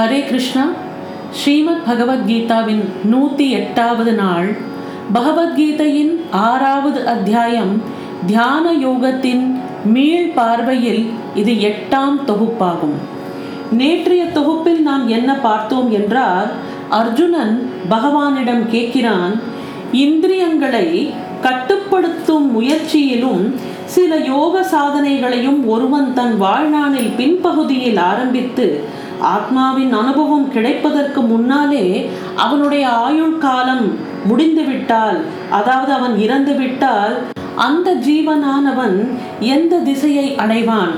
ஹரே கிருஷ்ணா. ஸ்ரீமத் பகவத்கீதாவின் நூற்றி எட்டாவது நாள். பகவத்கீதையின் ஆறாவது அத்தியாயம் தியான யோகத்தின் மீள் பார்வையில் இது எட்டாம் தொகுப்பாகும். நேற்றைய தொகுப்பில் நாம் என்ன பார்த்தோம் என்றால் அர்ஜுனன் பகவானிடம் கேட்கிறான் இந்திரியங்களை கட்டுப்படுத்தும் முயற்சியிலும் சில யோக சாதனைகளையும் ஒருவன் தன் வாழ்நாளில் பின்பகுதியில் ஆரம்பித்து ஆத்மாவின் அனுபவம் கிடைப்பதற்கு முன்னாலே அவனுடைய ஆயுள் காலம் முடிந்துவிட்டால் அதாவது அவன் இறந்து விட்டால் அந்த ஜீவனானவன் எந்த திசையை அடைவான்?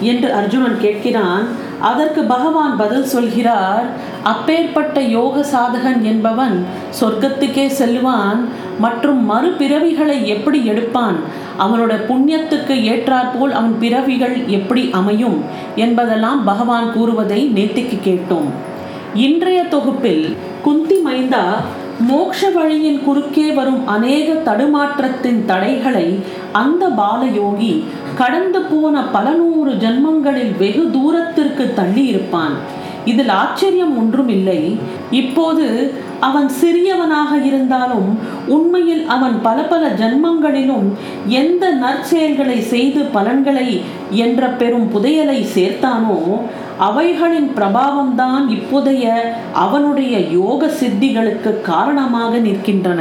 என்று அர்ஜுனன் கேட்கிறான். அதற்கு பகவான் பதில் சொல்கிறார் அப்பேற்பட்ட யோக சாதகன் என்பவன் சொர்க்கத்துக்கே செல்வான் மற்றும் மறுபிறவிகளை எப்படி எடுப்பான்? அவனோட புண்ணியத்துக்கு ஏற்றாற்போல் அவன் பிறவிகள் எப்படி அமையும்? என்பதெல்லாம் பகவான் கூறுவதை நேத்திக்கு கேட்டோம். இன்றைய தொகுப்பில் குந்தி மைந்தா மோக்ஷ வழியின் குறுக்கே வரும் அநேக தடுமாற்றத்தின் தடைகளை அந்த பாலயோகி கடந்து போன பல நூறு ஜன்மங்களில் வெகு தூரத்திற்கு தள்ளி இருப்பான் இதில் ஆச்சரியம் ஒன்றும் இல்லை இப்போது அவன் சிறியவனாக இருந்தாலும் உண்மையில் அவன் பல பல ஜன்மங்களிலும் எந்த நற்செயல்களை செய்து பலன்களை என்ற பெரும் புதையலை சேர்த்தானோ அவைகளின் பிரபாவம்தான் இப்போதைய அவனுடைய யோக சித்திகளுக்கு காரணமாக நிற்கின்றன.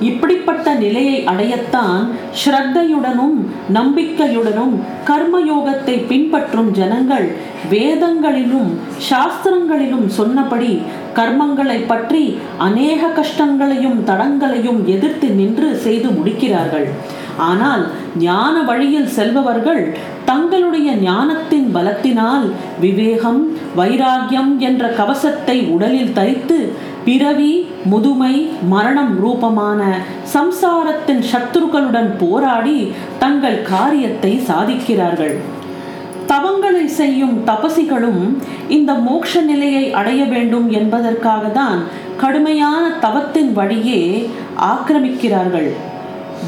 இப்படிப்பட்ட நிலையை அடையத்தான் ஸ்ரத்தையுடனும் நம்பிக்கையுடனும் கர்மயோகத்தை பின்பற்றும் ஜனங்கள் வேதங்களிலும் சாஸ்திரங்களிலும் சொன்னபடி கர்மங்களை பற்றி அநேக கஷ்டங்களையும் தடங்களையும் எதிர்த்து நின்று செய்து முடிக்கிறார்கள். ஆனால் ஞான வழியில் செல்பவர்கள் தங்களுடைய ஞானத்தின் பலத்தினால் விவேகம் வைராகியம் என்ற கவசத்தை உடலில் தரித்து பிறவி முதுமை மரணம் ரூபமான சம்சாரத்தின் சத்துருக்களுடன் போராடி தங்கள் காரியத்தை சாதிக்கிறார்கள். தவங்களை செய்யும் தபசிகளும் இந்த மோட்ச நிலையை அடைய வேண்டும் என்பதற்காக தான் கடுமையான தவத்தின் வழியே ஆக்கிரமிக்கிறார்கள்.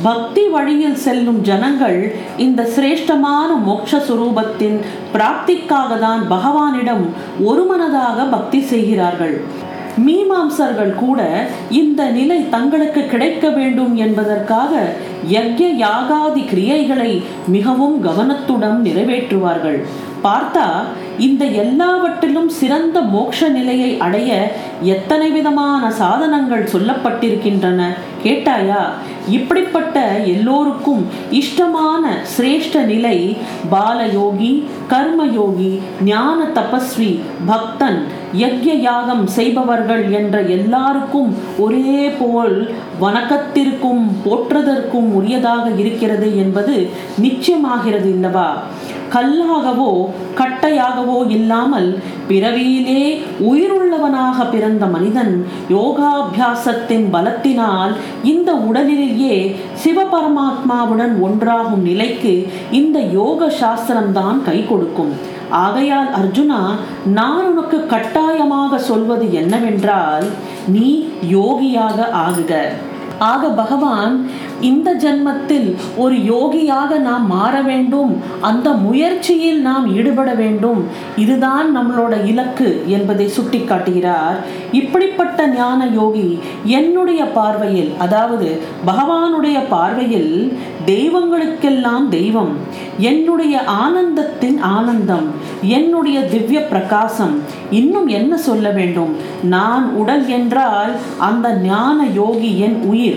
பக்தி வழியில் செல்லும் ஜனங்கள் இந்த சிரேஷ்டமான மோட்ச சுரூபத்தின் பிராப்திக்காக தான் பகவானிடம் ஒருமனதாக பக்தி செய்கிறார்கள். மீமாம்சர்கள் கூட இந்த நிலை தங்களுக்கு கிடைக்க வேண்டும் என்பதற்காக யக்ய யாகாதி கிரியைகளை மிகவும் கவனத்துடன் நிறைவேற்றுவார்கள். பார்த்தா இந்த எல்லாவற்றிலும் சிறந்த மோட்ச நிலையை அடைய எத்தனை விதமான சாதனங்கள் சொல்லப்பட்டிருக்கின்றன கேட்டாயா? இப்படிப்பட்ட எல்லோருக்கும் இஷ்டமான சிரேஷ்ட நிலை பாலயோகி கர்மயோகி ஞான தபஸ்வி பக்தன் யக்ய யாகம் செய்பவர்கள் என்ற எல்லாருக்கும் ஒரே போல் வணக்கத்திற்கும் போற்றுதற்கும் உரியதாக இருக்கிறது என்பது நிச்சயமாகிறது இல்லவா கல்லாகவோ கட்டையாகவோ இல்லாமல் பிறவியிலே உயிருள்ளவனாக பிறந்த மனிதன் யோகாபியாசத்தின் பலத்தினால் இந்த உடலிலேயே சிவபரமாத்மாவுடன் ஒன்றாகும் நிலைக்கு இந்த யோக சாஸ்திரம்தான் கை கொடுக்கும். ஆகையால் அர்ஜுனா நான் உனக்கு கட்டாயமாக சொல்வது என்னவென்றால் நீ யோகியாக ஆகுக. ஆக பகவான் இந்த ஜன்மத்தில் ஒரு யோகியாக நாம் மாற வேண்டும். அந்த முயற்சியில் நாம் ஈடுபட வேண்டும். இதுதான் நம்மளோட இலக்கு என்பதை சுட்டி காட்டுகிறார் இப்படிப்பட்ட ஞான யோகி என்னுடைய பார்வையில் அதாவது பகவானுடைய பார்வையில் தெய்வங்களுக்கெல்லாம் தெய்வம் என்னுடைய ஆனந்தத்தின் ஆனந்தம் என்னுடைய திவ்ய பிரகாசம் இன்னும் என்ன சொல்ல வேண்டும்? நான் உடல் என்றால் அந்த ஞான யோகி என் உயிர்.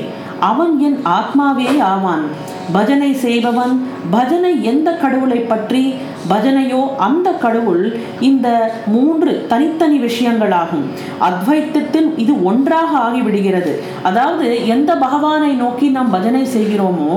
அவன் என் ஆத்மாவே ஆவான். பஜனை செய்பவன் பஜனை எந்த கடவுளை பற்றி பஜனையோ அந்த கடவுள் இந்த மூன்று தனித்தனி விஷயங்களாகும். அத்வைத்தத்தில் இது ஒன்றாக ஆகிவிடுகிறது. அதாவது எந்த பகவானை நோக்கி நாம் பஜனை செய்கிறோமோ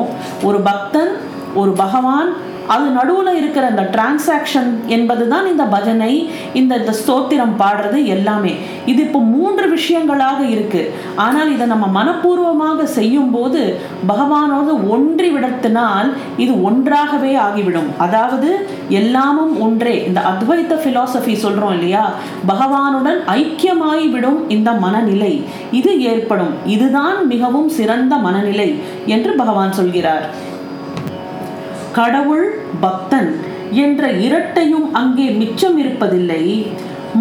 ஒரு பக்தன் ஒரு பகவான் அது நடுவில் இருக்கிற அந்த டிரான்சாக்ஷன் என்பது தான் இந்த பஜனை இந்த இந்த ஸ்தோத்திரம் பாடுறது எல்லாமே. இது இப்போ மூன்று விஷயங்களாக இருக்கு. ஆனால் இதை நம்ம மனப்பூர்வமாக செய்யும் போது பகவானோடு ஒன்றி விடத்தினால் இது ஒன்றாகவே ஆகிவிடும். அதாவது எல்லாமும் ஒன்றே. இந்த அத்வைத்த பிலாசபி சொல்றோம் இல்லையா? பகவானுடன் ஐக்கியமாகி விடும் இந்த மனநிலை. இது ஏற்படும். இதுதான் மிகவும் சிறந்த மனநிலை என்று பகவான் சொல்கிறார். கடவுள் பக்தன் என்ற இரட்டையும் அங்கே மிச்சம் இருப்பதில்லை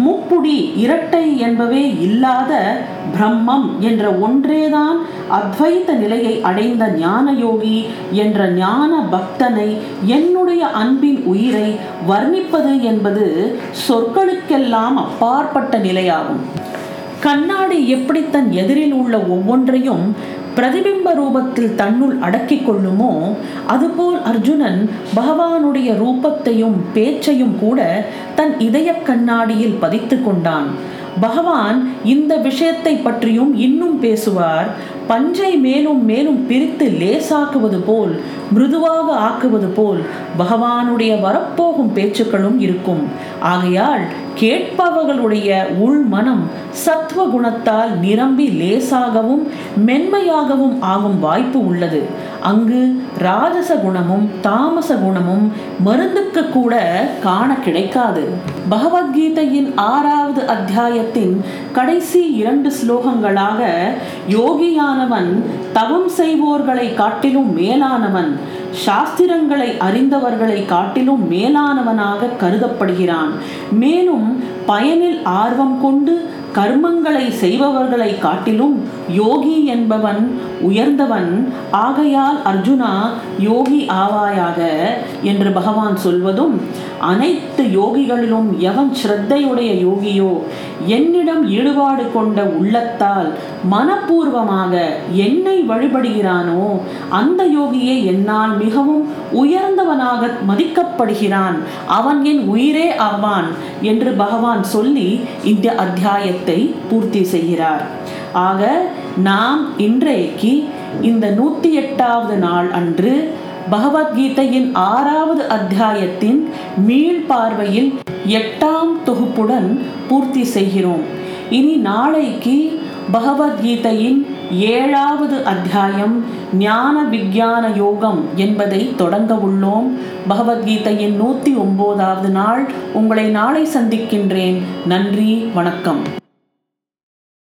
முப்புடி இரட்டை என்பவே இல்லாத பிரம்மம் என்ற ஒன்றேதான் அத்வைத்த நிலையை அடைந்த ஞான யோகி என்ற ஞான பக்தனை என்னுடைய அன்பின் உயிரை வர்ணிப்பது என்பது சொற்களுக்கெல்லாம் அப்பாற்பட்ட நிலையாகும். கண்ணாடி எப்படி தன் எதிரில் உள்ள ஒவ்வொன்றையும் பிரதிபிம்ப ரூபத்தில் தன்னுள் அடக்கிக் கொள்ளுமோ அதுபோல் அர்ஜுனன் பகவானுடைய ரூபத்தையும் பேச்சையும் கூட தன் இதய கண்ணாடியில் பதித்து கொண்டான். பகவான் இந்த விஷயத்தை பற்றியும் இன்னும் பேசுவார். பஞ்சை மேலும் மேலும் பிரித்து லேசாக்குவது போல் மிருதுவாக ஆக்குவது போல் பகவானுடைய வரப்போகும் பேச்சுக்களும் இருக்கும். ஆகையால் கேட்பவர்களுடைய உள் மனம் சத்துவ குணத்தால் நிரம்பி லேசாகவும் மென்மையாகவும் ஆகும் வாய்ப்பு உள்ளது. அங்கு ராஜச குணமும் தாமச குணமும் மருந்துக்கு கூட காண கிடைக்காது. பகவத்கீதையின் ஆறாவது அத்தியாயத்தின் கடைசி இரண்டு ஸ்லோகங்களாக யோகியானவன் தவம் செய்வோர்களை காட்டிலும் மேலானவன் சாஸ்திரங்களை அறிந்தவர்களை காட்டிலும் மேலானவனாக கருதப்படுகிறான். மேலும் பயனில் ஆர்வம் கொண்டு கர்மங்களை செய்பவர்களை காட்டிலும் யோகி என்பவன் உயர்ந்தவன். ஆகையால் அர்ஜுனா யோகி ஆவாயாக என்று பகவான் சொல்வதும் அனைத்து யோகிகளிலும் எவன் ஸ்ரத்தையுடைய யோகியோ என்னிடம் ஈடுபாடு கொண்ட உள்ளத்தால் மனப்பூர்வமாக என்னை வழிபடுகிறானோ அந்த யோகியே என்னால் மிகவும் உயர்ந்தவனாக மதிக்கப்படுகிறான். அவன் என் உயிரே ஆவான் என்று பகவான் சொல்லி இந்த அத்தியாயத்தை பூர்த்தி செய்கிறார். ஆக நாம் இன்றைக்கு இந்த நூற்றி எட்டாவது நாள் அன்று பகவத்கீதையின் ஆறாவது அத்தியாயத்தின் மீள் பார்வையில் எட்டாம் தொகுப்புடன் பூர்த்தி செய்கிறோம். இனி நாளைக்கு பகவத்கீதையின் ஏழாவது அத்தியாயம் ஞான விஞ்ஞான யோகம் என்பதை தொடங்க உள்ளோம். பகவத்கீதையின் நூற்றி ஒம்போதாவது நாள் உங்களை நாளை சந்திக்கின்றேன். நன்றி வணக்கம்.